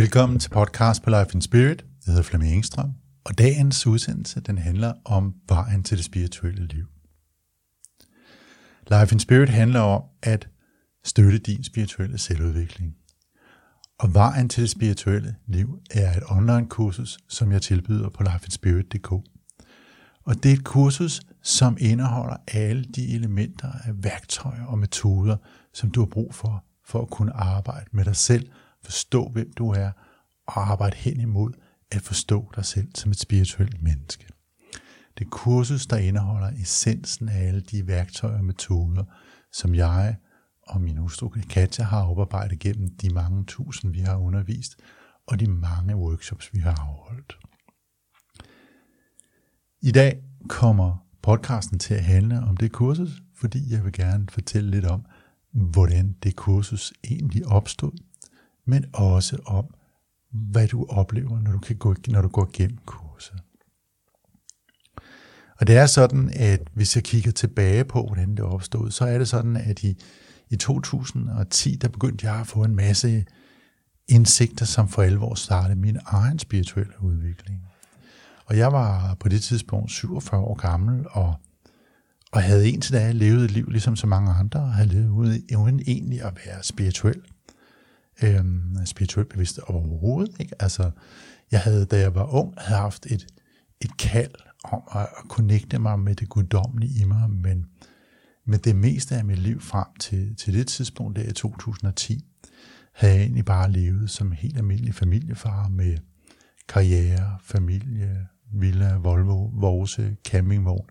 Velkommen til podcast på Life in Spirit. Jeg hedder Flemming Engstrøm, og dagens udsendelse den handler om vejen til det spirituelle liv. Life in Spirit handler om at støtte din spirituelle selvudvikling. Og vejen til det spirituelle liv er et online kursus, som jeg tilbyder på lifeinspirit.dk. Og det er et kursus, som indeholder alle de elementer af værktøjer og metoder, som du har brug for, for at kunne arbejde med dig selv, forstå hvem du er, og arbejde hen imod at forstå dig selv som et spirituelt menneske. Det er kursus, der indeholder essensen af alle de værktøjer og metoder, som jeg og min hustru Katja har oparbejdet gennem de mange tusind, vi har undervist, og de mange workshops, vi har afholdt. I dag kommer podcasten til at handle om det kursus, fordi jeg vil gerne fortælle lidt om, hvordan det kursus egentlig opstod, men også om, hvad du oplever, når du, kan gå, når du går igennem kurset. Og det er sådan, at hvis jeg kigger tilbage på, hvordan det opstod, så er det sådan, at i, i 2010, der begyndte jeg at få en masse indsigter, som for alvor startede min egen spirituelle udvikling. Og jeg var på det tidspunkt 47 år gammel, og, og havde indtil da levet et liv ligesom så mange andre, og havde levet uden egentlig at være spirituel øh, spirituelt bevidst overhovedet. Ikke? Altså, jeg havde, da jeg var ung, havde haft et, et kald om at, at connecte mig med det guddommelige i mig, men med det meste af mit liv frem til, til det tidspunkt, der i 2010, havde jeg egentlig bare levet som helt almindelig familiefar med karriere, familie, villa, Volvo, Vorse, campingvogn,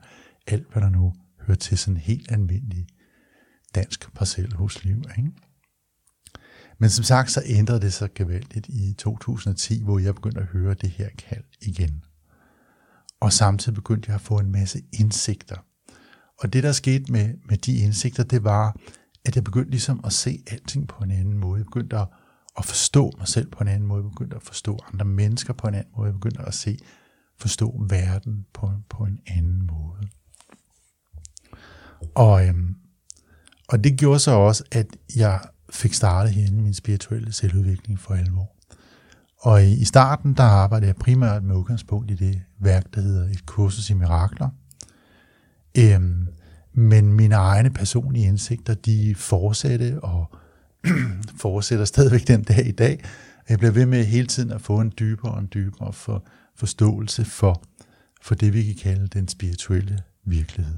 alt hvad der nu hører til sådan en helt almindelig dansk parcelhusliv. Ikke? Men som sagt, så ændrede det sig gevaldigt i 2010, hvor jeg begyndte at høre det her kald igen. Og samtidig begyndte jeg at få en masse indsigter. Og det, der skete med, med de indsigter, det var, at jeg begyndte ligesom at se alting på en anden måde. Jeg begyndte at, at forstå mig selv på en anden måde. Jeg begyndte at forstå andre mennesker på en anden måde. Jeg begyndte at se, forstå verden på, på en anden måde. Og, øhm, og det gjorde så også, at jeg fik startet herinde min spirituelle selvudvikling for alvor. Og i starten, der arbejdede jeg primært med udgangspunkt i det værk, der hedder et kursus i mirakler. Øhm, men mine egne personlige indsigter, de fortsatte og fortsætter stadigvæk den dag i dag. Jeg bliver ved med hele tiden at få en dybere og en dybere for, forståelse for, for det, vi kan kalde den spirituelle virkelighed.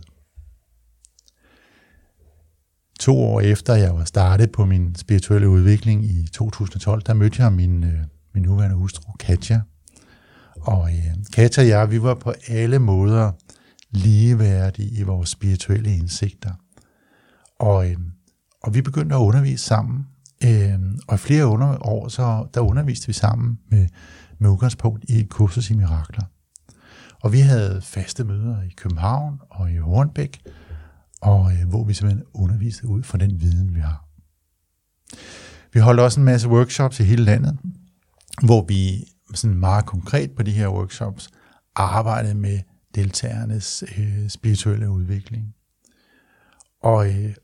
To år efter jeg var startet på min spirituelle udvikling i 2012, der mødte jeg min, øh, min nuværende hustru Katja. Og øh, Katja og jeg, vi var på alle måder ligeværdige i vores spirituelle indsigter. Og, øh, og vi begyndte at undervise sammen. Øh, og i flere under, år, så der underviste vi sammen med, med udgangspunkt i et kursus i mirakler. Og vi havde faste møder i København og i Hornbæk, og øh, hvor vi simpelthen underviser ud fra den viden, vi har. Vi holdt også en masse workshops i hele landet, hvor vi sådan meget konkret på de her workshops arbejdede med deltagernes øh, spirituelle udvikling. Og, øh,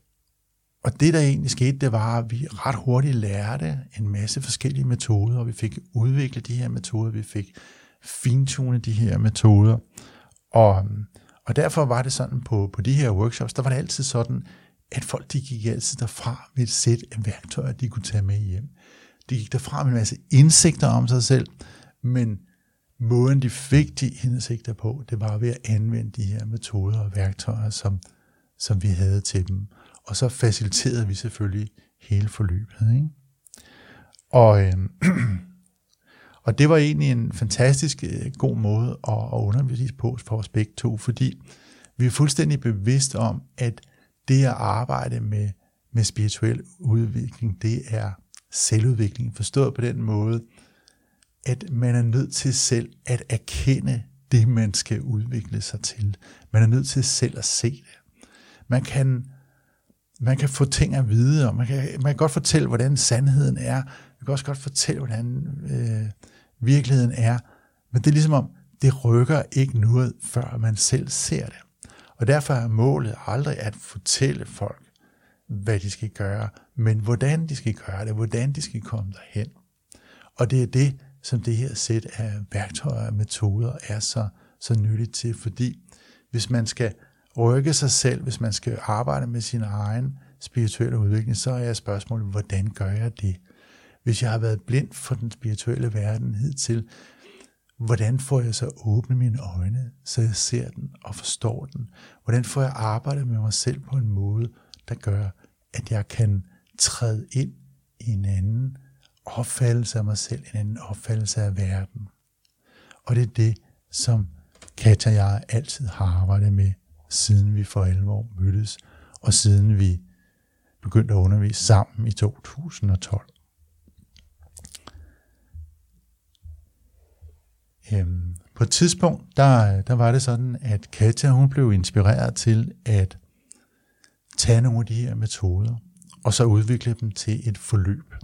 og det, der egentlig skete, det var, at vi ret hurtigt lærte en masse forskellige metoder, og vi fik udviklet de her metoder, vi fik fintunet de her metoder. Og, og derfor var det sådan på, på de her workshops, der var det altid sådan, at folk de gik altid derfra med et sæt af værktøjer, de kunne tage med hjem. De gik derfra med en masse indsigter om sig selv, men måden de fik de indsigter på, det var ved at anvende de her metoder og værktøjer, som, som vi havde til dem. Og så faciliterede vi selvfølgelig hele forløbet. Ikke? Og, øh, og det var egentlig en fantastisk øh, god måde at, at undervise på for os begge to, fordi vi er fuldstændig bevidst om, at det at arbejde med, med spirituel udvikling, det er selvudvikling, forstået på den måde, at man er nødt til selv at erkende det, man skal udvikle sig til. Man er nødt til selv at se det. Man kan, man kan få ting at vide, og man kan, man kan godt fortælle, hvordan sandheden er. Man kan også godt fortælle, hvordan øh, virkeligheden er. Men det er ligesom om, det rykker ikke noget, før man selv ser det. Og derfor er målet aldrig at fortælle folk, hvad de skal gøre, men hvordan de skal gøre det, hvordan de skal komme derhen. Og det er det, som det her sæt af værktøjer og metoder er så, så nyttigt til, fordi hvis man skal rykke sig selv, hvis man skal arbejde med sin egen spirituelle udvikling, så er spørgsmålet, hvordan gør jeg det? Hvis jeg har været blind for den spirituelle verden hidtil, hvordan får jeg så åbne mine øjne, så jeg ser den og forstår den? Hvordan får jeg arbejdet med mig selv på en måde, der gør, at jeg kan træde ind i en anden opfattelse af mig selv, en anden opfattelse af verden? Og det er det, som Katja og jeg altid har arbejdet med, siden vi for alvor mødtes, og siden vi begyndte at undervise sammen i 2012. Øhm, på et tidspunkt, der, der var det sådan, at Katja hun blev inspireret til at tage nogle af de her metoder, og så udvikle dem til et forløb.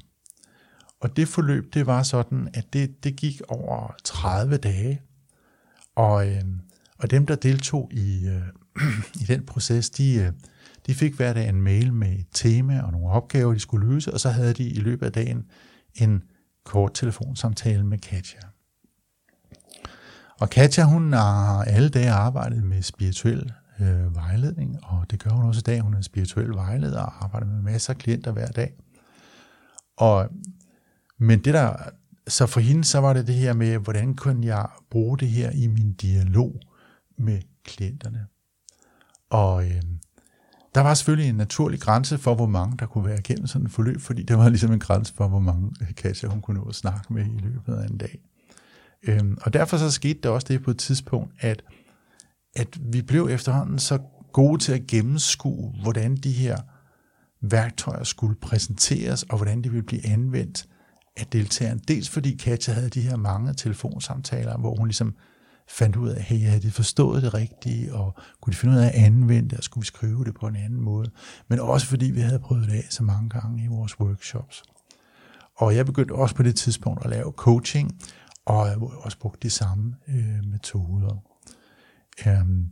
Og det forløb, det var sådan, at det, det gik over 30 dage, og, øh, og dem, der deltog i, øh, i den proces, de, øh, de fik hver dag en mail med et tema og nogle opgaver, de skulle løse, og så havde de i løbet af dagen en kort telefonsamtale med Katja. Og Katja, hun har alle dage arbejdet med spirituel øh, vejledning, og det gør hun også i dag. Hun er spirituel vejleder og arbejder med masser af klienter hver dag. Og, men det der, så for hende, så var det det her med, hvordan kunne jeg bruge det her i min dialog med klienterne. Og øh, der var selvfølgelig en naturlig grænse for, hvor mange der kunne være igennem sådan et forløb, fordi der var ligesom en grænse for, hvor mange øh, Katja hun kunne nå at snakke med i løbet af en dag. Øhm, og derfor så skete der også det på et tidspunkt, at, at vi blev efterhånden så gode til at gennemskue, hvordan de her værktøjer skulle præsenteres, og hvordan de ville blive anvendt af deltageren. Dels fordi Katja havde de her mange telefonsamtaler, hvor hun ligesom fandt ud af, hey, havde de forstået det rigtige, og kunne de finde ud af at anvende det, og skulle vi skrive det på en anden måde. Men også fordi vi havde prøvet det af så mange gange i vores workshops. Og jeg begyndte også på det tidspunkt at lave coaching, og også brugt de samme øh, metoder. Um,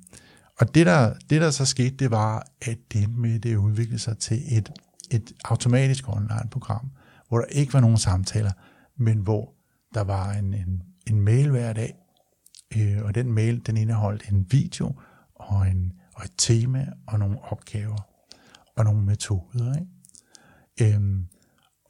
og det der, det, der så skete, det var, at det med det udviklede sig til et, et automatisk online-program, hvor der ikke var nogen samtaler, men hvor der var en, en, en mail hver dag, øh, og den mail, den indeholdt en video og, en, og et tema og nogle opgaver og nogle metoder. Ikke? Øhm,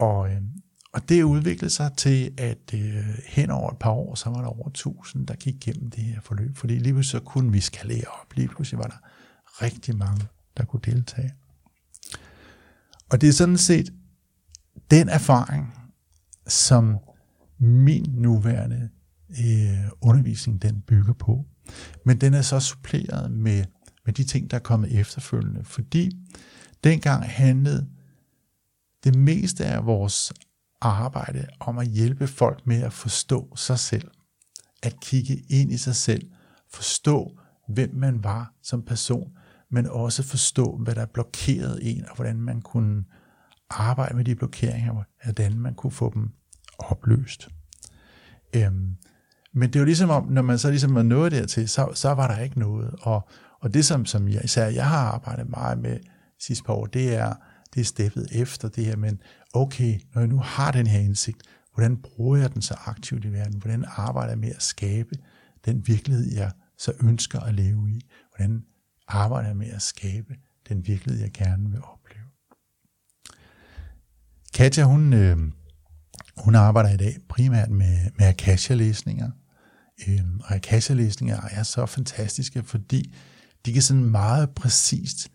og, øhm, og det udviklede sig til, at øh, hen over et par år, så var der over 1000, der gik igennem det her forløb. Fordi lige pludselig så kunne vi skalere op. Lige pludselig var der rigtig mange, der kunne deltage. Og det er sådan set den erfaring, som min nuværende øh, undervisning den bygger på. Men den er så suppleret med, med de ting, der er kommet efterfølgende. Fordi dengang handlede det meste af vores arbejde om at hjælpe folk med at forstå sig selv. At kigge ind i sig selv. Forstå, hvem man var som person, men også forstå, hvad der blokerede en, og hvordan man kunne arbejde med de blokeringer, hvordan man kunne få dem opløst. Øhm, men det var ligesom om, når man så ligesom var nået dertil, så, så var der ikke noget. Og, og det, som, som jeg, især jeg har arbejdet meget med sidste par år, det er, det er steppet efter det her, men okay, når jeg nu har den her indsigt, hvordan bruger jeg den så aktivt i verden? Hvordan arbejder jeg med at skabe den virkelighed, jeg så ønsker at leve i? Hvordan arbejder jeg med at skabe den virkelighed, jeg gerne vil opleve? Katja, hun, øh, hun arbejder i dag primært med, med Akasha-læsninger. Øh, og Akasha-læsninger er så fantastiske, fordi de kan sådan meget præcist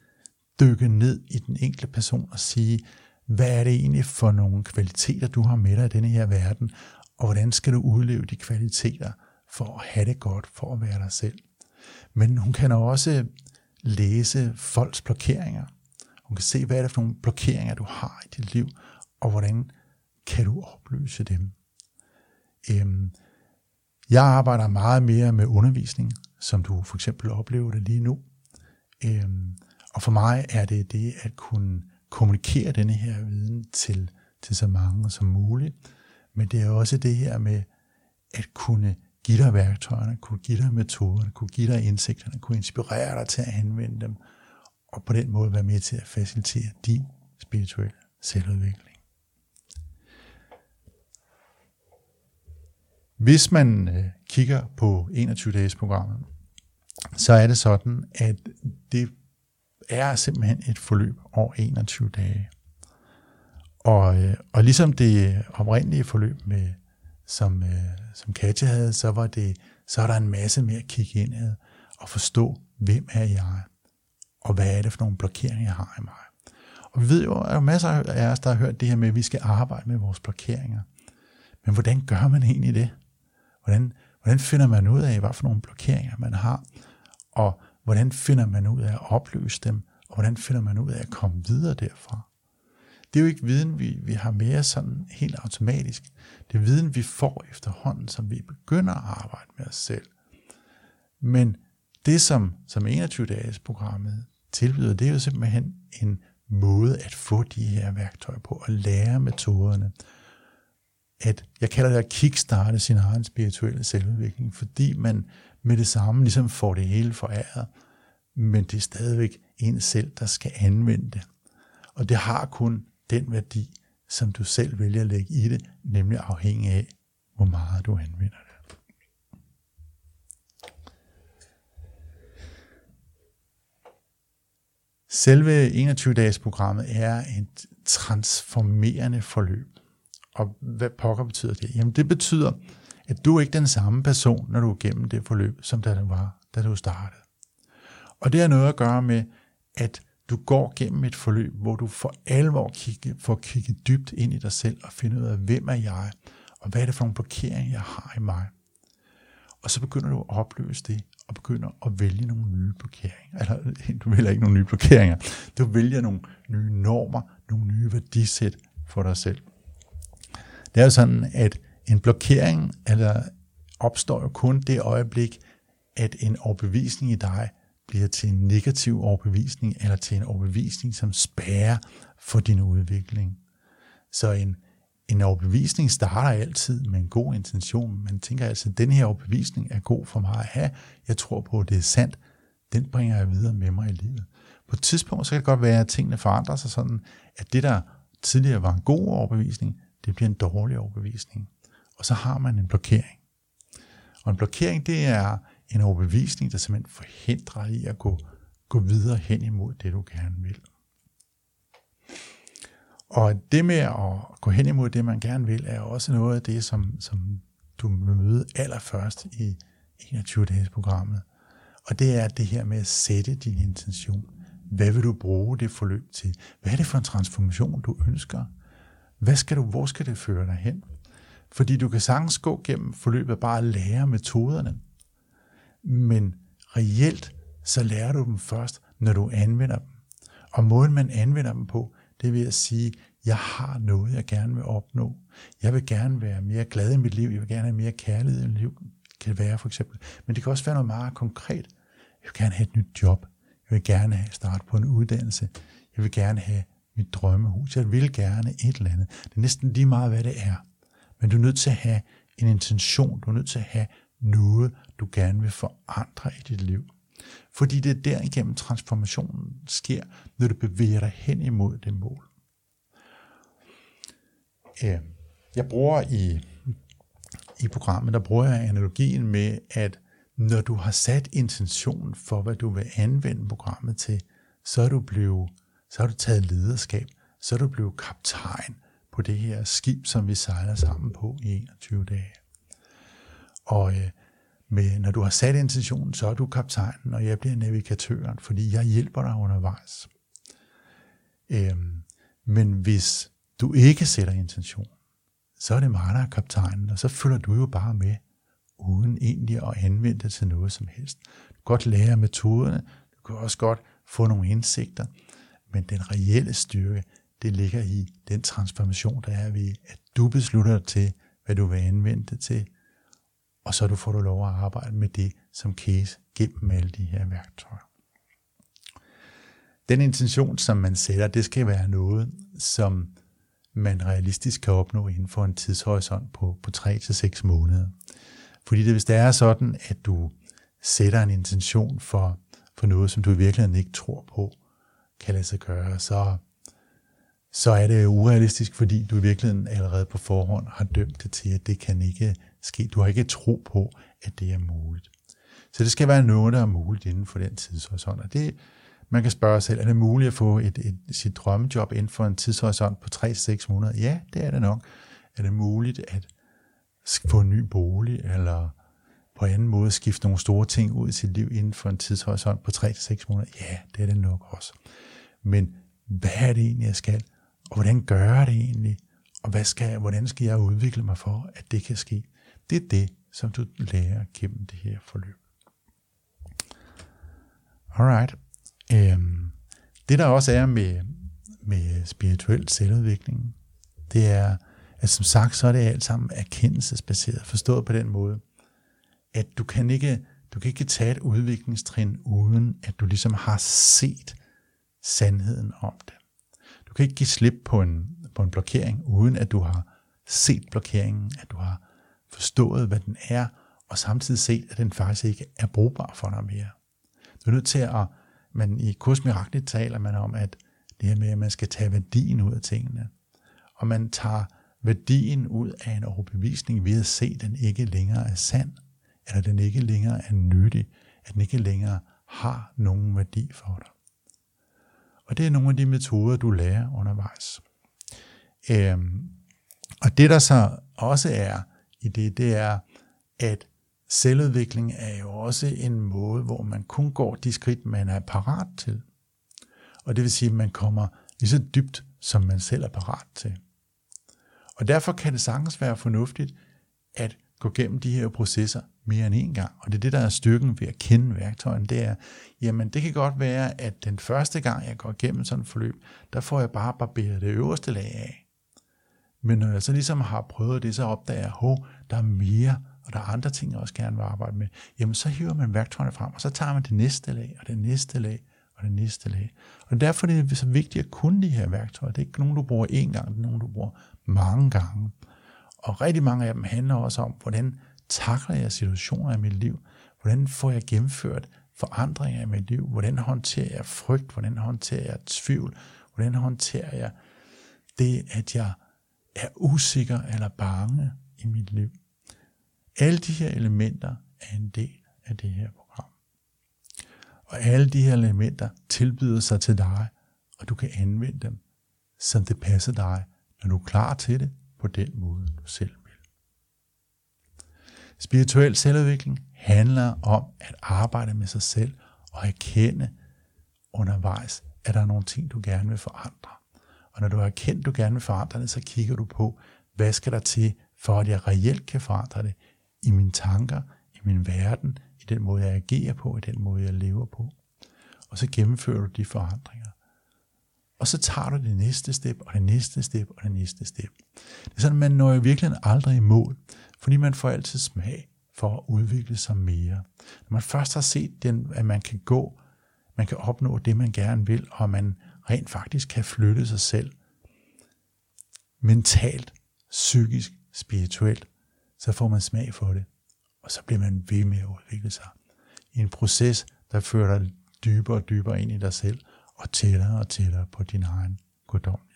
dykke ned i den enkelte person og sige, hvad er det egentlig for nogle kvaliteter, du har med dig i denne her verden, og hvordan skal du udleve de kvaliteter for at have det godt, for at være dig selv. Men hun kan også læse folks blokeringer. Hun kan se, hvad er det for nogle blokeringer, du har i dit liv, og hvordan kan du opløse dem. Øhm, jeg arbejder meget mere med undervisning, som du for eksempel oplever det lige nu. Øhm, og for mig er det det at kunne kommunikere denne her viden til, til så mange som muligt. Men det er også det her med at kunne give dig værktøjerne, kunne give dig metoderne, kunne give dig indsigterne, kunne inspirere dig til at anvende dem, og på den måde være med til at facilitere din spirituelle selvudvikling. Hvis man øh, kigger på 21-dages programmet, så er det sådan, at det er simpelthen et forløb over 21 dage. Og, øh, og ligesom det oprindelige forløb, med, som, øh, som Katja havde, så, var det, så er der en masse mere at kigge indad og forstå, hvem er jeg, og hvad er det for nogle blokeringer, jeg har i mig. Og vi ved jo, at der er masser af os, der har hørt det her med, at vi skal arbejde med vores blokeringer. Men hvordan gør man egentlig det? Hvordan, hvordan finder man ud af, hvad for nogle blokeringer man har? Og hvordan finder man ud af at opløse dem? Og hvordan finder man ud af at komme videre derfra? Det er jo ikke viden, vi, vi har mere sådan helt automatisk. Det er viden, vi får efterhånden, som vi begynder at arbejde med os selv. Men det, som, som 21-dages programmet tilbyder, det er jo simpelthen en måde at få de her værktøjer på, og lære metoderne. At jeg kalder det at kickstarte sin egen spirituelle selvudvikling, fordi man med det samme ligesom får det hele foræret, men det er stadigvæk en selv, der skal anvende det. Og det har kun den værdi, som du selv vælger at lægge i det, nemlig afhængig af, hvor meget du anvender det. Selve 21-dages programmet er et transformerende forløb. Og hvad pokker betyder det? Jamen det betyder, at du er ikke den samme person, når du er gennem det forløb, som da du var, da du startede. Og det har noget at gøre med, at du går gennem et forløb, hvor du for alvor kigge, får kigget dybt ind i dig selv og finder ud af, hvem er jeg, og hvad er det for nogle blokeringer, jeg har i mig. Og så begynder du at opløse det, og begynder at vælge nogle nye blokeringer. Eller du vælger ikke nogle nye blokeringer. Du vælger nogle nye normer, nogle nye værdisæt for dig selv. Det er jo sådan, at en blokering eller opstår jo kun det øjeblik, at en overbevisning i dig bliver til en negativ overbevisning, eller til en overbevisning, som spærrer for din udvikling. Så en, en overbevisning starter altid med en god intention. Man tænker altså, at den her overbevisning er god for mig at have. Jeg tror på, at det er sandt. Den bringer jeg videre med mig i livet. På et tidspunkt så kan det godt være, at tingene forandrer sig sådan, at det, der tidligere var en god overbevisning, det bliver en dårlig overbevisning. Og så har man en blokering. Og en blokering, det er en overbevisning, der simpelthen forhindrer i at gå, gå videre hen imod det, du gerne vil. Og det med at gå hen imod det, man gerne vil, er også noget af det, som, som du vil møde allerførst i 21-dages programmet. Og det er det her med at sætte din intention. Hvad vil du bruge det forløb til? Hvad er det for en transformation, du ønsker? Hvad skal du, hvor skal det føre dig hen? Fordi du kan sagtens gå gennem forløbet bare at lære metoderne. Men reelt, så lærer du dem først, når du anvender dem. Og måden, man anvender dem på, det vil at sige, jeg har noget, jeg gerne vil opnå. Jeg vil gerne være mere glad i mit liv. Jeg vil gerne have mere kærlighed i mit liv. Det kan være for eksempel. Men det kan også være noget meget konkret. Jeg vil gerne have et nyt job. Jeg vil gerne have start på en uddannelse. Jeg vil gerne have mit drømmehus. Jeg vil gerne et eller andet. Det er næsten lige meget, hvad det er. Men du er nødt til at have en intention. Du er nødt til at have noget, du gerne vil forandre i dit liv. Fordi det er derigennem transformationen sker, når du bevæger dig hen imod det mål. Øh, jeg bruger i, i programmet, der bruger jeg analogien med, at når du har sat intention for, hvad du vil anvende programmet til, så er du blevet, så har du taget lederskab, så er du blevet kaptajn på det her skib, som vi sejler sammen på i 21 dage. Og øh, med, når du har sat intentionen, så er du kaptajnen, og jeg bliver navigatøren, fordi jeg hjælper dig undervejs. Øhm, men hvis du ikke sætter intention, så er det mig, der er kaptajnen, og så følger du jo bare med, uden egentlig at anvende det til noget som helst. Du kan godt lære metoderne, du kan også godt få nogle indsigter, men den reelle styrke, det ligger i den transformation, der er ved, at du beslutter dig til, hvad du vil anvende det til, og så du får du lov at arbejde med det som case gennem alle de her værktøjer. Den intention, som man sætter, det skal være noget, som man realistisk kan opnå inden for en tidshorisont på, på 3 til måneder. Fordi det, hvis det er sådan, at du sætter en intention for, for noget, som du i virkeligheden ikke tror på, kan lade sig gøre, så, så er det urealistisk, fordi du i virkeligheden allerede på forhånd har dømt det til, at det kan ikke ske. Du har ikke tro på, at det er muligt. Så det skal være noget, der er muligt inden for den tidshorisont. Og det, man kan spørge sig selv, er det muligt at få et, et, sit drømmejob inden for en tidshorisont på 3-6 måneder? Ja, det er det nok. Er det muligt at få en ny bolig, eller på anden måde skifte nogle store ting ud i sit liv inden for en tidshorisont på 3-6 måneder? Ja, det er det nok også. Men hvad er det egentlig, jeg skal? Og hvordan gør jeg det egentlig? Og hvad skal jeg, hvordan skal jeg udvikle mig for, at det kan ske? Det er det, som du lærer gennem det her forløb. Alright. Øhm, det der også er med, med spirituel selvudvikling, det er, at som sagt, så er det alt sammen erkendelsesbaseret, forstået på den måde, at du kan ikke, du kan ikke tage et udviklingstrin, uden at du ligesom har set sandheden om det. Du kan ikke give slip på en, på en blokering, uden at du har set blokeringen, at du har forstået, hvad den er, og samtidig set, at den faktisk ikke er brugbar for dig mere. Du er nødt til at, man i kursmiraklet taler man om, at det her med, at man skal tage værdien ud af tingene. Og man tager værdien ud af en overbevisning ved at se, at den ikke længere er sand, eller den ikke længere er nyttig, at den ikke længere har nogen værdi for dig. Og det er nogle af de metoder, du lærer undervejs. Øhm, og det der så også er i det, det er, at selvudvikling er jo også en måde, hvor man kun går de skridt, man er parat til. Og det vil sige, at man kommer lige så dybt, som man selv er parat til. Og derfor kan det sagtens være fornuftigt at gå gennem de her processer mere end én gang. Og det er det, der er styrken ved at kende værktøjen. Det er, jamen det kan godt være, at den første gang, jeg går igennem sådan et forløb, der får jeg bare barberet det øverste lag af. Men når jeg så ligesom har prøvet det, så opdager jeg, at der er mere, og der er andre ting, jeg også gerne vil arbejde med. Jamen så hiver man værktøjerne frem, og så tager man det næste lag, og det næste lag, og det næste lag. Og derfor er det så vigtigt at kunne de her værktøjer. Det er ikke nogen, du bruger én gang, det er nogen, du bruger mange gange. Og rigtig mange af dem handler også om, hvordan takler jeg situationer i mit liv? Hvordan får jeg gennemført forandringer i mit liv? Hvordan håndterer jeg frygt? Hvordan håndterer jeg tvivl? Hvordan håndterer jeg det, at jeg er usikker eller bange i mit liv? Alle de her elementer er en del af det her program. Og alle de her elementer tilbyder sig til dig, og du kan anvende dem, som det passer dig, når du er klar til det på den måde, du selv. Spirituel selvudvikling handler om at arbejde med sig selv og erkende undervejs, at der er nogle ting, du gerne vil forandre. Og når du har erkendt, du gerne vil forandre det, så kigger du på, hvad skal der til, for at jeg reelt kan forandre det i mine tanker, i min verden, i den måde, jeg agerer på, i den måde, jeg lever på. Og så gennemfører du de forandringer. Og så tager du det næste step, og det næste step, og det næste step. Det er sådan, at man når jo virkelig aldrig i mål, fordi man får altid smag for at udvikle sig mere. Når man først har set, den, at man kan gå, man kan opnå det, man gerne vil, og man rent faktisk kan flytte sig selv mentalt, psykisk, spirituelt, så får man smag for det, og så bliver man ved med at udvikle sig. I en proces, der fører dig dybere og dybere ind i dig selv, og tættere og tættere på din egen guddommelighed.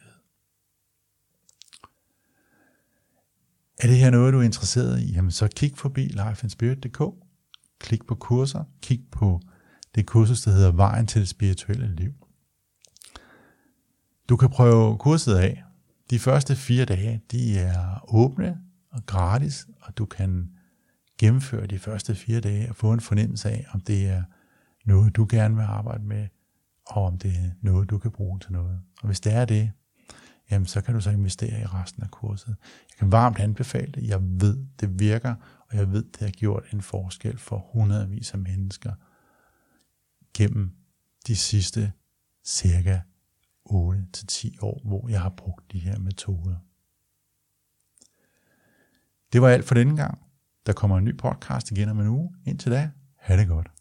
Er det her noget, du er interesseret i? Jamen så kig forbi lifeandspirit.dk, klik på kurser, kig på det kursus, der hedder Vejen til det spirituelle liv. Du kan prøve kurset af. De første fire dage, de er åbne og gratis, og du kan gennemføre de første fire dage og få en fornemmelse af, om det er noget, du gerne vil arbejde med, og om det er noget, du kan bruge til noget. Og hvis det er det, jamen så kan du så investere i resten af kurset. Jeg kan varmt anbefale det. Jeg ved, det virker, og jeg ved, det har gjort en forskel for hundredvis af mennesker gennem de sidste cirka 8-10 år, hvor jeg har brugt de her metoder. Det var alt for denne gang. Der kommer en ny podcast igen om en uge. Indtil da, ha' det godt.